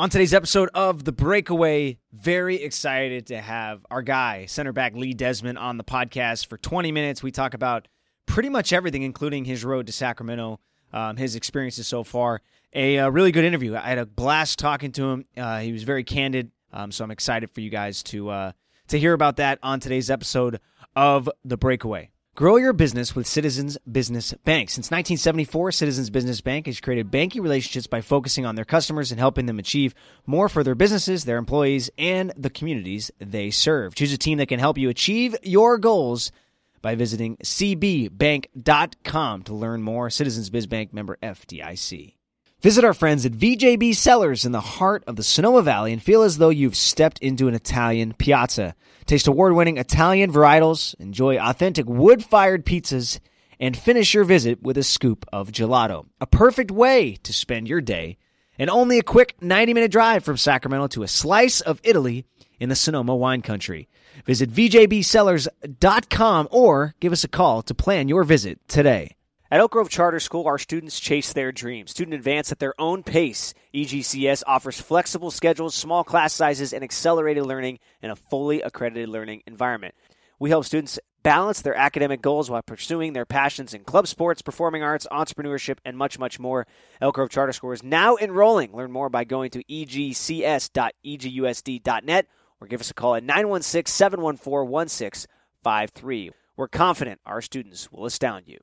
On today's episode of The Breakaway, very excited to have our guy, center back Lee Desmond, on the podcast for 20 minutes. We talk about pretty much everything, including his road to Sacramento, um, his experiences so far. A, uh really good interview. I had a blast talking to him. Uh, he was very candid, um, so I'm excited for you guys to uh, to hear about that on today's episode of The Breakaway. Grow your business with Citizens Business Bank. Since 1974, Citizens Business Bank has created banking relationships by focusing on their customers and helping them achieve more for their businesses, their employees, and the communities they serve. Choose a team that can help you achieve your goals by visiting cbbank.com to learn more. Citizens Biz Bank member FDIC. Visit our friends at VJB Cellars in the heart of the Sonoma Valley and feel as though you've stepped into an Italian piazza. Taste award winning Italian varietals, enjoy authentic wood fired pizzas, and finish your visit with a scoop of gelato. A perfect way to spend your day, and only a quick 90 minute drive from Sacramento to a slice of Italy in the Sonoma wine country. Visit VJBCellars.com or give us a call to plan your visit today. At Elk Grove Charter School, our students chase their dreams. Student advance at their own pace. EGCS offers flexible schedules, small class sizes, and accelerated learning in a fully accredited learning environment. We help students balance their academic goals while pursuing their passions in club sports, performing arts, entrepreneurship, and much, much more. Elk Grove Charter School is now enrolling. Learn more by going to egcs.egusd.net or give us a call at 916 714 1653. We're confident our students will astound you.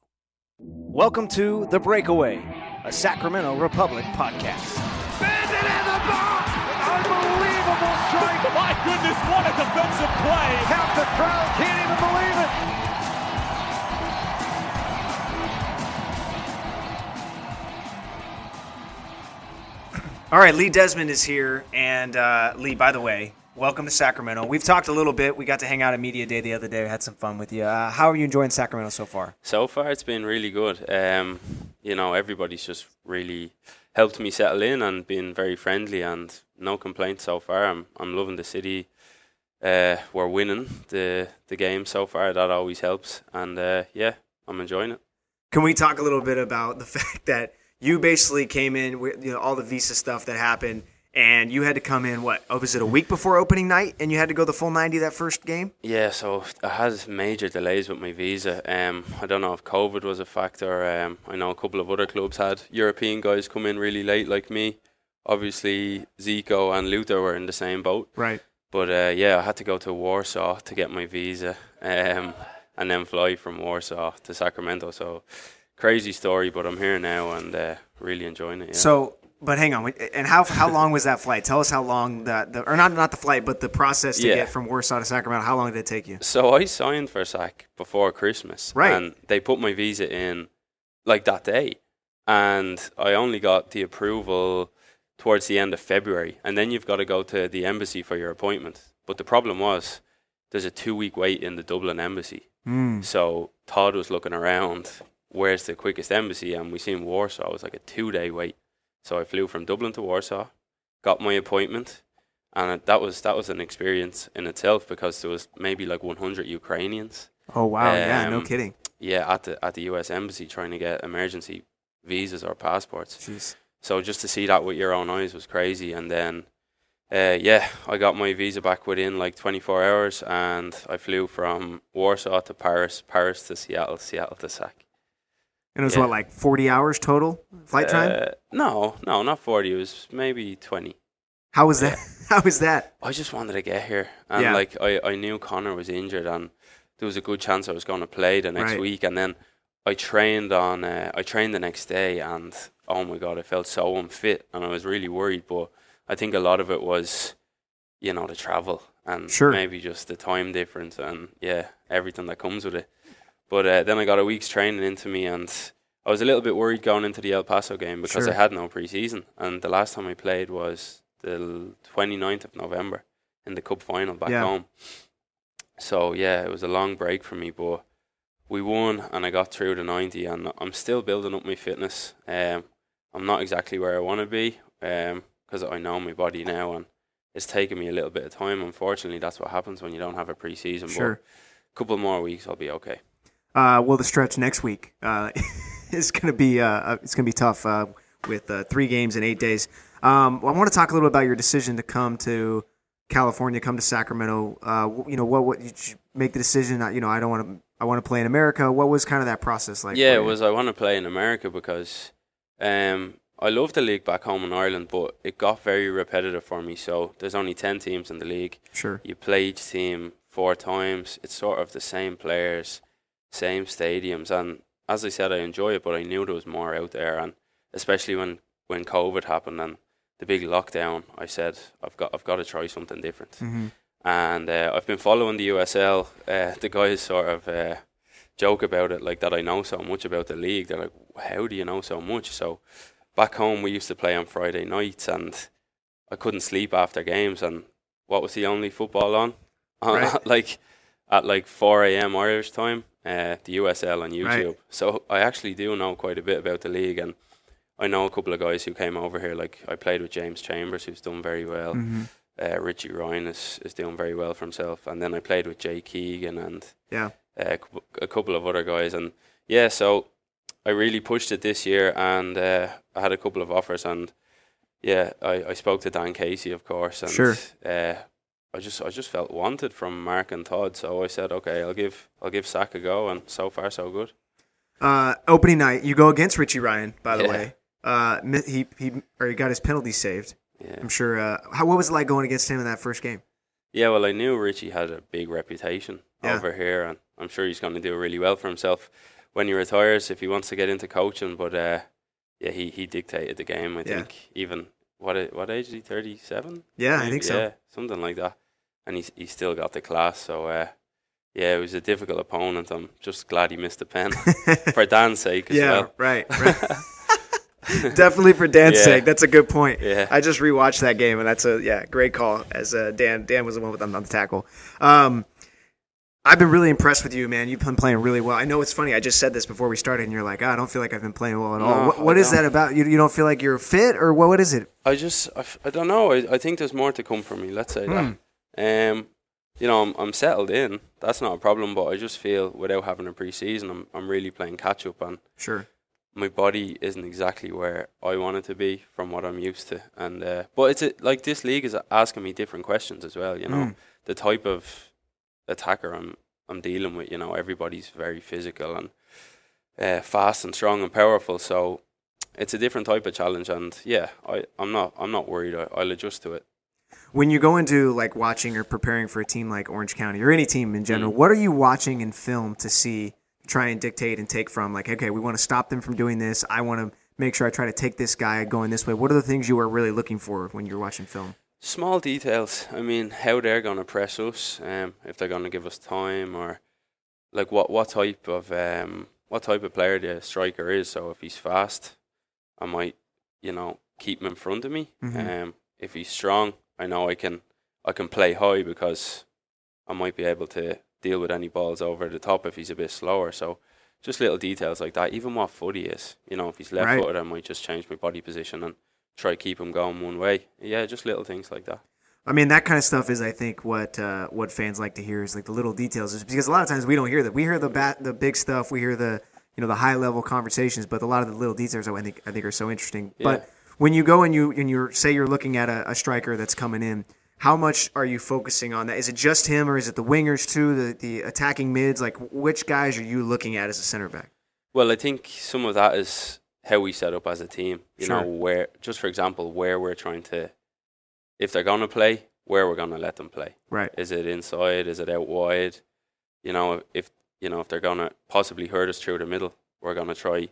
Welcome to The Breakaway, a Sacramento Republic podcast. Bandit in the box! Unbelievable strike! My goodness, what a defensive play! Half the crowd can't even believe it! All right, Lee Desmond is here. And uh, Lee, by the way, welcome to Sacramento. We've talked a little bit. We got to hang out at Media Day the other day. We had some fun with you. Uh, how are you enjoying Sacramento so far? So far, it's been really good. Um, you know, everybody's just really helped me settle in and been very friendly, and no complaints so far. I'm I'm loving the city. Uh, we're winning the the game so far. That always helps, and uh, yeah, I'm enjoying it. Can we talk a little bit about the fact that you basically came in with you know, all the visa stuff that happened, and you had to come in, what, oh, was it a week before opening night, and you had to go the full 90 that first game? Yeah, so I had major delays with my visa. Um, I don't know if COVID was a factor. Um, I know a couple of other clubs had European guys come in really late, like me. Obviously, Zico and Luther were in the same boat. Right. But uh, yeah, I had to go to Warsaw to get my visa, um, and then fly from Warsaw to Sacramento. So crazy story, but I'm here now and uh, really enjoying it. Yeah. So, but hang on, and how how long was that flight? Tell us how long that, the, or not not the flight, but the process to Yeah. get from Warsaw to Sacramento. How long did it take you? So I signed for SAC before Christmas, Right. And they put my visa in like that day, and I only got the approval towards the end of February, and then you've got to go to the embassy for your appointment. But the problem was there's a two week wait in the Dublin embassy, Mm. so Todd was looking around. Where's the quickest embassy? And we seen Warsaw. It was like a two day wait. So I flew from Dublin to Warsaw, got my appointment, and that was that was an experience in itself because there was maybe like 100 Ukrainians. Oh wow, yeah, no Um, kidding. Yeah, at the at the U.S. embassy trying to get emergency visas or passports. Jeez. So just to see that with your own eyes was crazy. And then, uh, yeah, I got my visa back within like 24 hours, and I flew from Warsaw to Paris, Paris to Seattle, Seattle to Sac. And it was Yeah. what, like forty hours total flight time? Uh, no, no, not 40. It was maybe 20. how was that? How was that? I just wanted to get here, and Yeah. like I, I knew Connor was injured, and there was a good chance I was going to play the next Right. week, and then I trained on uh, I trained the next day, and oh my god, I felt so unfit, and I was really worried. But I think a lot of it was, you know, the travel and Sure. maybe just the time difference, and yeah, everything that comes with it. But uh, then I got a week's training into me, and I was a little bit worried going into the El Paso game because Sure. I had no preseason, and the last time I played was the 29th of November in the cup final back Yeah. home. So yeah, it was a long break for me, but we won and I got through the 90 and I'm still building up my fitness. Um, I'm not exactly where I want to be because I know my body now and it's taken me a little bit of time. Unfortunately, that's what happens when you don't have a preseason. Sure. But a couple more weeks, I'll be okay. Uh, well, the stretch next week uh, is going to be uh, uh, it's going to be tough uh, with uh, three games in eight days. Um, well, I want to talk a little bit about your decision to come to California, come to Sacramento. Uh, you know, what what did you make the decision? You know, I don't want to. I want to play in America. What was kind of that process like? yeah, it was. I want to play in America because um, I love the league back home in Ireland, but it got very repetitive for me. So there's only ten teams in the league. Sure. You play each team four times. It's sort of the same players, same stadiums, and as I said, I enjoy it, but I knew there was more out there, and especially when when COVID happened and the big lockdown, I said I've got I've got to try something different. Mhm. And uh, I've been following the USL. Uh, the guys sort of uh, joke about it, like that I know so much about the league. They're like, "How do you know so much?" So back home, we used to play on Friday nights, and I couldn't sleep after games. And what was the only football on? Right. like at like 4 a.m. Irish time, uh, the USL on YouTube. So I actually do know quite a bit about the league, and I know a couple of guys who came over here. Like I played with James Chambers, who's done very well. Mm-hmm. Uh, Richie Ryan is, is doing very well for himself, and then I played with Jay Keegan and Yeah. uh, a a couple of other guys, and yeah, so I really pushed it this year, and uh, I had a couple of offers, and yeah, I, I spoke to Dan Casey, of course, and Sure. I just I just felt wanted from Mark and Todd, so I said, okay, I'll give I'll give Sack a go, and so far so good. Uh, opening night, you go against Richie Ryan. By the Yeah. way, uh, he he or he got his penalty saved. Yeah, I'm sure. Uh, how what was it like going against him in that first game? yeah. Well, I knew Richie had a big reputation Yeah. over here, and I'm sure he's going to do really well for himself when he retires if he wants to get into coaching. But uh, yeah, he, he dictated the game. I Yeah. think even what what age is he? Thirty seven. Yeah, I think so. Yeah, something like that. And he's he still got the class. So uh, yeah, it was a difficult opponent. I'm just glad he missed the pen for Dan's sake as yeah, well. right, right. Definitely for Dan's Yeah. sake. That's a good point. Yeah. I just rewatched that game, and that's a yeah great call. As uh, Dan Dan was the one with on the tackle. Um, I've been really impressed with you, man. You've been playing really well. I know it's funny. I just said this before we started, and you're like, oh, I don't feel like I've been playing well at all. No, what what is that about? You, you don't feel like you're fit, or what? What is it? I just I, don't know. I, I think there's more to come for me. Let's say Hmm. that. Um, you know, I'm I'm settled in. That's not a problem. But I just feel without having a preseason, I'm I'm really playing catch up, and Sure. my body isn't exactly where I want it to be from what I'm used to. And uh, but it's a, like this league is asking me different questions as well. You know, Mm. the type of attacker I'm I'm dealing with. You know, everybody's very physical and uh, fast and strong and powerful. So it's a different type of challenge. And yeah, I I'm not I'm not worried. I, I'll adjust to it. When you go into like watching or preparing for a team like Orange County or any team in general, Mm. what are you watching in film to see, try and dictate and take from? Like, okay, we want to stop them from doing this. I want to make sure I try to take this guy going this way. What are the things you are really looking for when you're watching film? Small details. I mean, how they're going to press us, um, if they're going to give us time, or like what what type of um, what type of player the striker is. So if he's fast, I might, you know, keep him in front of me. Mhm. Um, if he's strong, I know I can I can play high because I might be able to deal with any balls over the top if he's a bit slower. So just little details like that. Even what foot he is. You know, if he's left Right. footed, I might just change my body position and try to keep them going one way. Yeah, just little things like that. I mean, that kind of stuff is, I think, what uh, what fans like to hear is like the little details. Is because a lot of times we don't hear that. We hear the bat, the big stuff. We hear the you know the high level conversations, but a lot of the little details I think I think are so interesting. But when you go and you and you say you're looking at a, a striker that's coming in, how much are you focusing on that? Is it just him, or is it the wingers too, the the attacking mids? Like, which guys are you looking at as a center back? Well, I think some of that is how we set up as a team. You Sure. know, where just for example, where we're trying to, if they're gonna play, where we're gonna let them play. Right. Is it inside? Is it out wide? You know, if you know if they're gonna possibly hurt us through the middle, we're gonna try,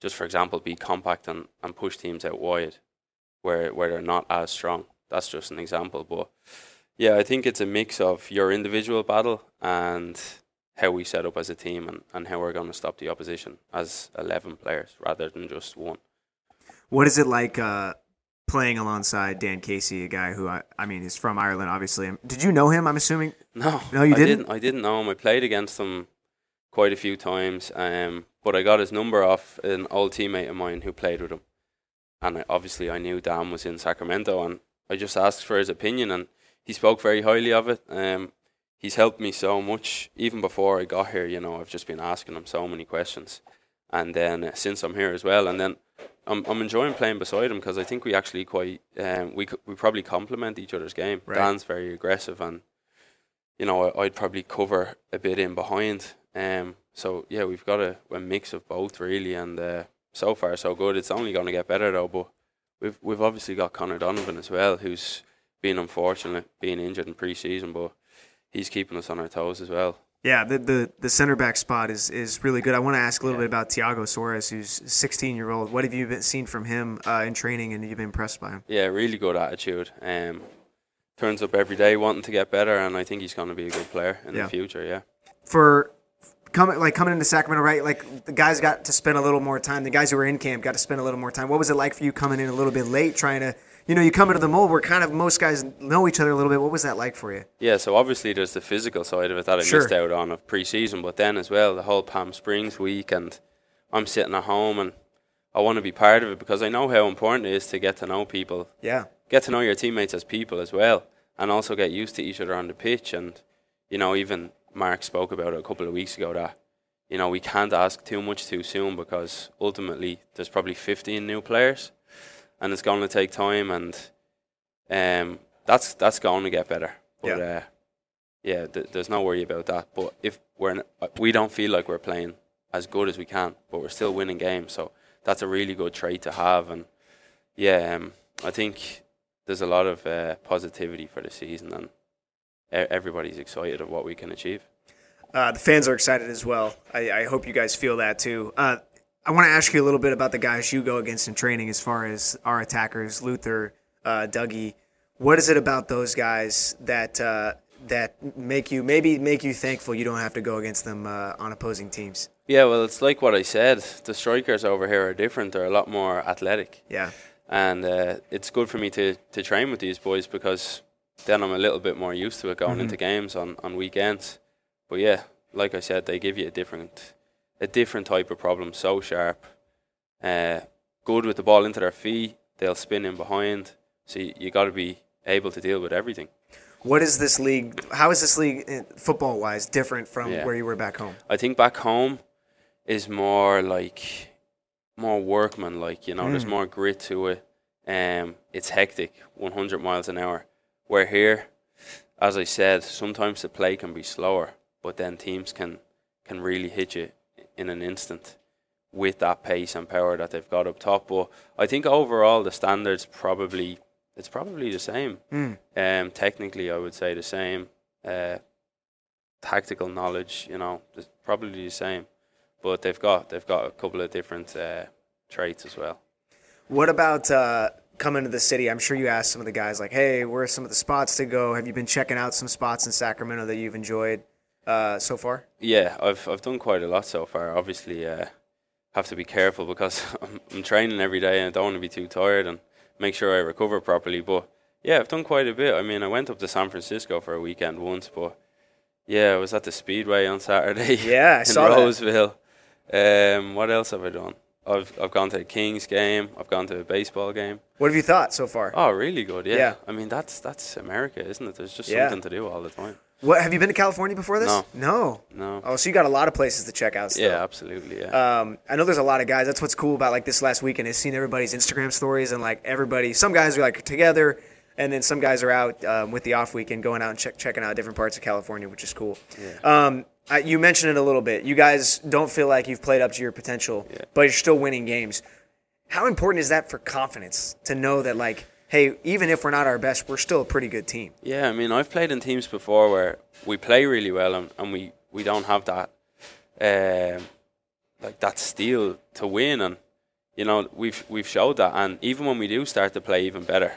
just for example, be compact and, and push teams out wide, where where they're not as strong. That's just an example, but yeah, I think it's a mix of your individual battle and how we set up as a team and, and how we're going to stop the opposition as 11 players rather than just one. What is it like uh, playing alongside Dan Casey, a guy who I, I mean is from Ireland, obviously. Did you know him? I'm assuming. No, No, you I didn't? I didn't know him. I played against him quite a few times, um, but I got his number off an old teammate of mine who played with him, and I, obviously I knew Dan was in Sacramento, and I just asked for his opinion, and he spoke very highly of it. Um, he's helped me so much even before I got here. You know, I've just been asking him so many questions, and then uh, since I'm here as well, and then I'm I'm enjoying playing beside him because I think we actually quite um we we probably complement each other's game. Right. Dan's very aggressive and you know I, I'd probably cover a bit in behind. Um, so yeah, we've got a, a mix of both really, and uh, so far so good. It's only going to get better though. But we've we've obviously got Connor Donovan as well, who's been unfortunate, being injured in pre-season, but he's keeping us on our toes as well. Yeah, the, the the center back spot is is really good. I want to ask a little bit about Tiago Suarez, who's 16 year old. What have you been seen from him uh, in training, and you've been impressed by him? Yeah, really good attitude. Um, turns up every day wanting to get better, and I think he's going to be a good player in Yeah. the future. Yeah. For coming like coming into Sacramento, right? Like the guys got to spend a little more time. The guys who were in camp got to spend a little more time. What was it like for you coming in a little bit late, trying to you know you come into the mold where kind of most guys know each other a little bit. What was that like for you? Yeah, so obviously there's the physical side of it that I Sure. missed out on of pre-season, but then as well the whole Palm Springs week, and I'm sitting at home and I want to be part of it because I know how important it is to get to know people, Yeah, get to know your teammates as people as well, and also get used to each other on the pitch. And you know, even Mark spoke about it a couple of weeks ago that you know we can't ask too much too soon because ultimately there's probably 15 new players, and it's going to take time, and um, that's that's going to get better. But Yeah. uh, yeah, th- there's no worry about that. But if we're n- uh, we don't feel like we're playing as good as we can, but we're still winning games, so that's a really good trait to have. And yeah, um, I think there's a lot of uh, positivity for the season, and e- everybody's excited of what we can achieve. Uh, the fans are excited as well. I, I hope you guys feel that too. Uh, I want to ask you a little bit about the guys you go against in training, as far as our attackers, Luther, uh, Dougie. What is it about those guys that uh, that make you maybe make you thankful you don't have to go against them uh, on opposing teams? Yeah, well, it's like what I said. The strikers over here are different. They're a lot more athletic. Yeah, and uh, it's good for me to, to train with these boys because then I'm a little bit more used to it going into games on, on weekends. But yeah, like I said, they give you a different a different type of problem. So sharp, uh, good with the ball into their feet. They'll spin in behind, so you, you got to be able to deal with everything. What is this league? How is this league football wise different from Yeah. where you were back home? I think back home is more like more workman like, you know, there's more grit to it. Um it's hectic, 100 miles an hour. Where here, as I said, sometimes the play can be slower, but then teams can can really hit you in an instant with that pace and power that they've got up top. But I think overall the standards probably it's probably the same. Um, technically, I would say the same. Uh, tactical knowledge, you know, it's probably the same, but they've got they've got a couple of different uh, traits as well. What about uh, coming to the city? I'm sure you asked some of the guys, like, "Hey, where are some of the spots to go? Have you been checking out some spots in Sacramento that you've enjoyed uh, so far?" Yeah, I've I've done quite a lot so far. Obviously, uh, have to be careful because I'm, I'm training every day and I don't want to be too tired and make sure I recover properly. But yeah, I've done quite a bit. I mean, I went up to San Francisco for a weekend once, but yeah, I was at the Speedway on Saturday. Yeah, I in saw that. Roseville. Um, what else have I done? I've I've gone to a Kings game. I've gone to a baseball game. What have you thought so far? Oh, really good. Yeah. Yeah. I mean, that's that's America, isn't it? There's just Yeah. something to do all the time. What have you been to California before this? No. No. No. Oh, so you got a lot of places to check out. Still. Yeah, absolutely. Yeah. Um, I know there's a lot of guys. That's what's cool about like this last weekend is seeing everybody's Instagram stories and like everybody. Some guys are like together, and then some guys are out um, with the off weekend going out and check, checking out different parts of California, which is cool. Um, I, you mentioned it a little bit. You guys don't feel like you've played up to your potential, Yeah. but you're still winning games. How important is that for confidence to know that like, hey, even if we're not our best, we're still a pretty good team? Yeah, I mean, I've played in teams before where we play really well and, and we, we don't have that um, like that steel to win, and you know we've we've showed that, and even when we do start to play even better,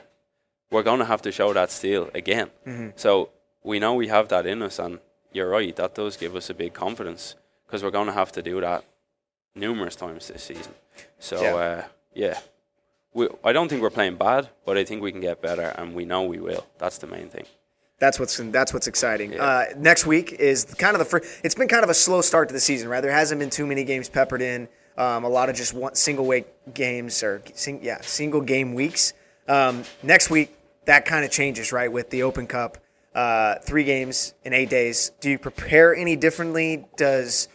we're going to have to show that steel again. So we know we have that in us, and you're right, that does give us a big confidence because we're going to have to do that numerous times this season. So Yeah. uh, yeah. We, I don't think we're playing bad, but I think we can get better, and we know we will. That's the main thing. That's what's that's what's exciting. Yeah. Uh, next week is kind of the first. It's been kind of a slow start to the season, right? There hasn't been too many games peppered in. Um, a lot of just one single week games or sing, yeah, single game weeks. Um, next week that kind of changes, right? With the Open Cup, uh, three games in eight days. Do you prepare any differently? Does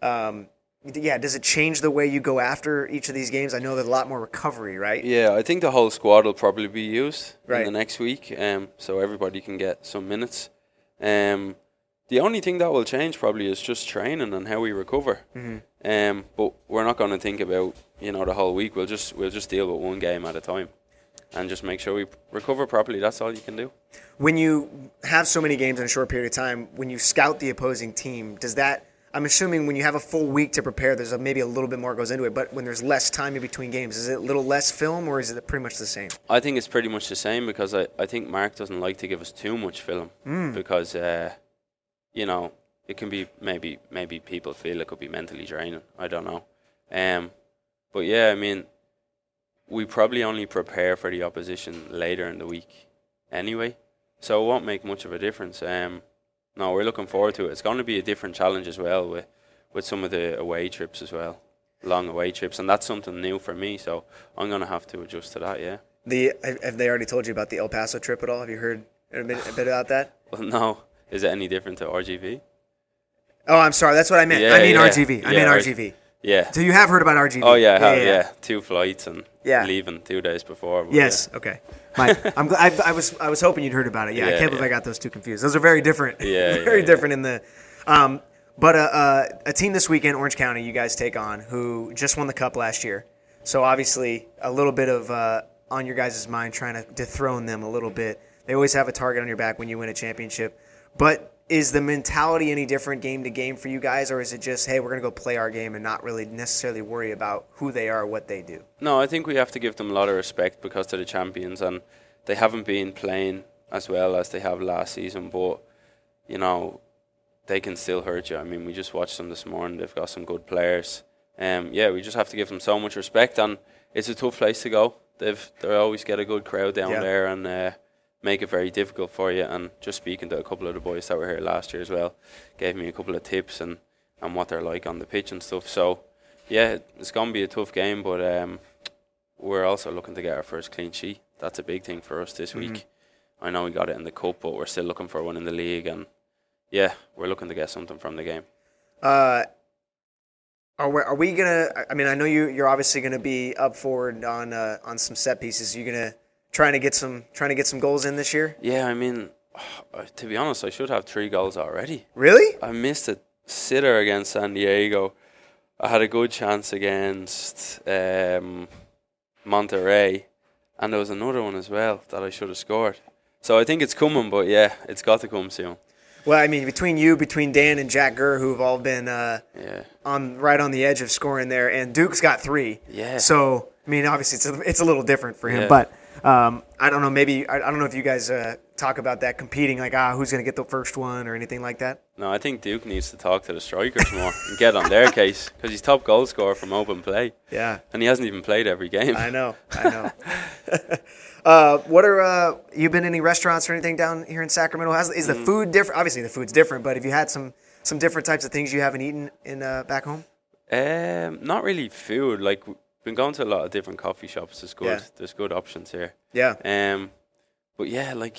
um, yeah, does it change the way you go after each of these games? I know there's a lot more recovery, right? Yeah, I think the whole squad will probably be used Right. in the next week, um, so everybody can get some minutes. Um, the only thing that will change probably is just training and how we recover. Mm-hmm. Um, but we're not going to think about you know the whole week. We'll just we'll just deal with one game at a time, and just make sure we recover properly. That's all you can do. When you have so many games in a short period of time, when you scout the opposing team, does that? I'm assuming when you have a full week to prepare, there's a, maybe a little bit more goes into it. But when there's less time in between games, is it a little less film or is it pretty much the same? I think it's pretty much the same because I, I think Mark doesn't like to give us too much film because uh, you know it can be maybe maybe people feel it could be mentally draining. I don't know, um, but yeah, I mean we probably only prepare for the opposition later in the week anyway, so it won't make much of a difference. Um, no, we're looking forward to it. It's going to be a different challenge as well with with some of the away trips as well, long away trips, and that's something new for me. So I'm going to have to adjust to that. Yeah. The have they already told you about the El Paso trip at all? Have you heard a bit, a bit about that? Well, no. Is it any different to RGV? Oh, I'm sorry. That's what I meant. Yeah, I mean yeah. RGV. I Yeah, mean R- RGV. Yeah. So you have heard about RGV? Oh yeah, I have, yeah, Two flights and Yeah. leaving two days before. Yes. Okay. My, I'm glad. I, I was. I was hoping you'd heard about it. Yeah. I can't believe yeah. I got those two confused. Those are very different. Yeah, very yeah, different in the. Um, but uh, uh, a team this weekend, Orange County, you guys take on, who just won the cup last year. So obviously, a little bit of uh, on your guys' mind, trying to dethrone them a little bit. They always have a target on your back when you win a championship. But is the mentality any different game to game for you guys, or is it just, hey, we're gonna go play our game and not really necessarily worry about who they are, or what they do? No, I think we have to give them a lot of respect because they're the champions and they haven't been playing as well as they have last season. But you know, they can still hurt you. I mean, we just watched them this morning. They've got some good players. Um, yeah, we just have to give them so much respect, and it's a tough place to go. They've they always get a good crowd down Yeah. there and uh, make it very difficult for you. And just speaking to a couple of the boys that were here last year as well, gave me a couple of tips and and what they're like on the pitch and stuff. So yeah, it's gonna be a tough game, but um, we're also looking to get our first clean sheet. That's a big thing for us this week. I know we got it in the cup, but we're still looking for one in the league, and yeah, we're looking to get something from the game. Uh, are we, are we gonna? I mean, I know you. You're obviously gonna be up forward on uh, on some set pieces. You're gonna trying to get some trying to get some goals in this year? Yeah, I mean, to be honest, I should have three goals already. Really? I missed a sitter against San Diego. I had a good chance against um, Monterey, and there was another one as well that I should have scored. So I think it's coming, but yeah, it's got to come soon. Well, I mean, between you, between Dan and Jack Gurr, who've all been uh, Yeah. on right on the edge of scoring there, and Duke's got three. Yeah. So I mean, obviously, it's a, it's a little different for him, Yeah. but. Um, I don't know. Maybe I, I don't know if you guys uh, talk about that competing, like ah, who's going to get the first one or anything like that. No, I think Duke needs to talk to the strikers more and get on their case because he's top goal scorer from open play, Yeah, and he hasn't even played every game. I know. I know. uh, what are uh, you been in any restaurants or anything down here in Sacramento? Is the Mm. food different? Obviously, the food's different, but have you had some some different types of things you haven't eaten in uh, back home? Um, not really food. Like been going to a lot of different coffee shops. There's good. Yeah. There's good options here. Yeah. Um, but yeah, like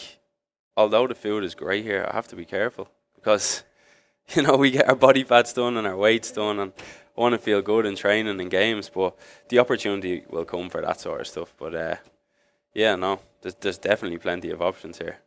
although the food is great here, I have to be careful because you know we get our body fats done and our weights done, and I want to feel good in training and games. But the opportunity will come for that sort of stuff. But uh, yeah, no, there's, there's definitely plenty of options here.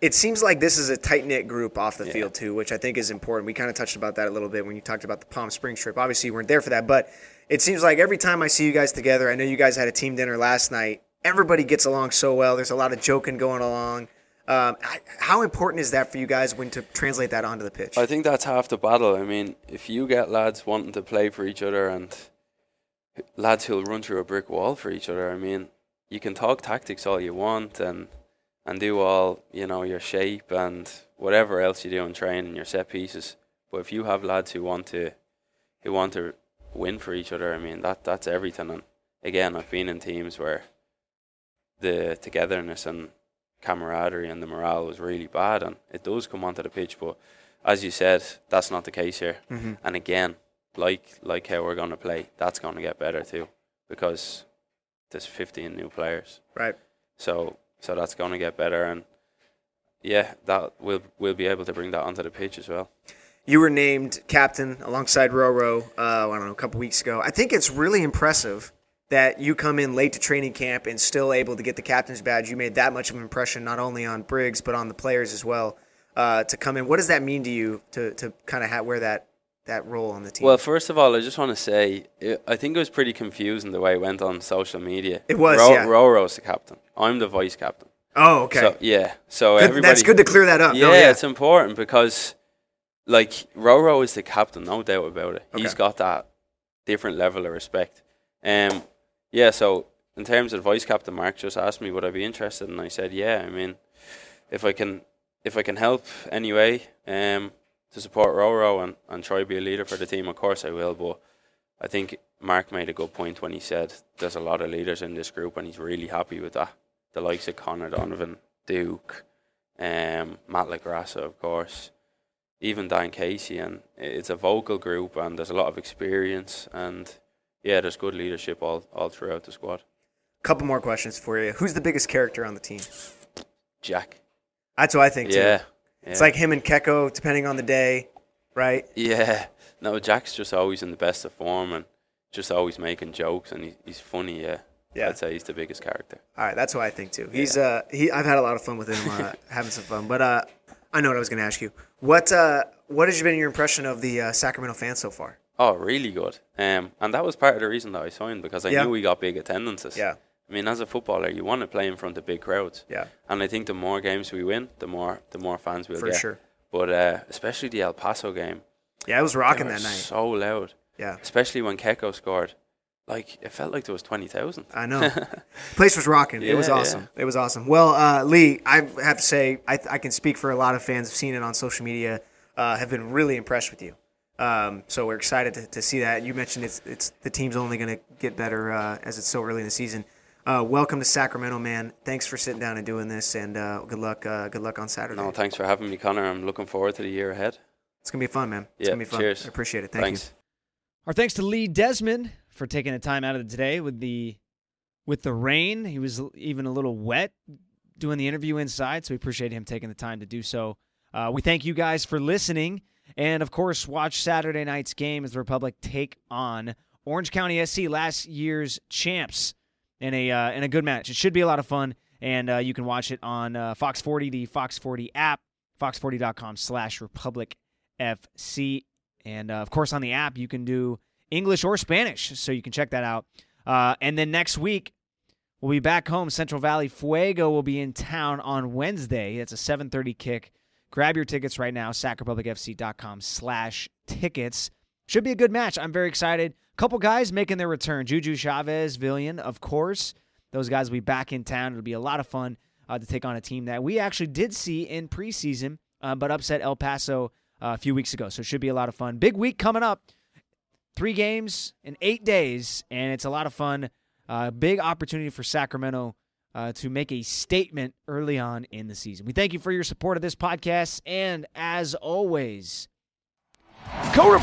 It seems like this is a tight knit group off the Yeah. field too, which I think is important. We kind of touched about that a little bit when you talked about the Palm Springs trip. Obviously, you weren't there for that, but it seems like every time I see you guys together, I know you guys had a team dinner last night. Everybody gets along so well. There's a lot of joking going along. Um, how important is that for you guys when to translate that onto the pitch? I think that's half the battle. I mean, if you get lads wanting to play for each other and lads who'll run through a brick wall for each other, I mean, you can talk tactics all you want and and do all you know your shape and whatever else you do in training, your set pieces. But if you have lads who want to who want to win for each other, I mean that that's everything. And again, I've been in teams where the togetherness and camaraderie and the morale was really bad, and it does come onto the pitch. But as you said, that's not the case here. Mm-hmm. And again, like like how we're going to play, that's going to get better too, because there's 15 new players. right. So so that's going to get better, and yeah, that we'll we'll be able to bring that onto the pitch as well. You were named captain alongside Roro. Uh, I don't know, a couple weeks ago. I think it's really impressive that you come in late to training camp and still able to get the captain's badge. You made that much of an impression not only on Briggs but on the players as well. Uh, to come in, what does that mean to you to to kind of ha- wear that that role on the team? Well, first of all, I just want to say it, I think it was pretty confusing the way it went on social media. It was, Ro- yeah. Roro's the captain. I'm the vice captain. oh, okay. So yeah, so Good- everybody. that's good to clear that up. Yeah, No, yeah. it's important because, like, Roro is the captain, no doubt about it. He's got that different level of respect. Um, yeah. So in terms of vice captain, Mark just asked me would I be interested, and I said, yeah. I mean, if I can, if I can help anyway, um, to support Roro and and try to be a leader for the team, of course I will. But I think Mark made a good point when he said there's a lot of leaders in this group, and he's really happy with that. The likes of Connor Donovan, Duke, um, Matt LaGrassa, of course, even Dan Casey, and it's a vocal group, and there's a lot of experience, and yeah, there's good leadership all all throughout the squad. Couple more questions for you. Who's the biggest character on the team? Jack, That's what I think too. Yeah, It's like him and Keko, depending on the day, right? yeah. No, Jack's just always in the best of form and just always making jokes, and he, he's funny. Yeah, Yeah. I'd say he's the biggest character. All right, that's what I think too. He's uh he I've had a lot of fun with him, uh, having some fun. But uh I know what I was going to ask you. What uh what has been your impression of the uh, Sacramento fans so far? Oh, really good. Um, and that was part of the reason that I signed because I Yeah. knew we got big attendances. Yeah. I mean, as a footballer, you want to play in front of big crowds. Yeah. And I think the more games we win, the more the more fans we'll For get. sure. But uh, especially the El Paso game, Yeah, it was rocking that night. so loud. Yeah. Especially when Keko scored, like it felt like there was twenty thousand. I know. Place was rocking. it was Yeah, awesome. It was awesome. Well, uh, Lee, I have to say, I, I can speak for a lot of fans. Have seen it on social media. Uh, have been really impressed with you. Um, so we're excited to, to see that. You mentioned it's it's the team's only going to get better uh, as it's so early in the season. Uh, welcome to Sacramento, man. Thanks for sitting down and doing this, and uh, good luck. Uh, good luck on Saturday. no, thanks for having me, Connor. I'm looking forward to the year ahead. It's gonna be fun, man. It's Yeah, gonna be fun. cheers. I appreciate it. Thank thanks. you. Our thanks to Lee Desmond for taking the time out of the today with the with the rain. He was even a little wet doing the interview inside, so we appreciate him taking the time to do so. Uh, we thank you guys for listening, and of course, watch Saturday night's game as the Republic take on Orange County SC, last year's champs, in a uh, in a good match. It should be a lot of fun, and uh, you can watch it on uh, Fox 40, the Fox 40 app, fox40.com/slash Republic FC. And uh, of course, on the app, you can do English or Spanish, so you can check that out. Uh, and then next week, we'll be back home. Central Valley Fuego will be in town on Wednesday. It's a 7:30 kick. Grab your tickets right now, sacrepublicfc.com slash tickets. Should be a good match. I'm very excited. Couple guys making their return. Juju Chavez, Villian, of course. Those guys will be back in town. It'll be a lot of fun uh, to take on a team that we actually did see in preseason, uh, but upset El Paso uh, a few weeks ago. So it should be a lot of fun. Big week coming up. Three games in eight days, and it's a lot of fun. Uh, big opportunity for Sacramento uh, to make a statement early on in the season. We thank you for your support of this podcast, and as always, Go!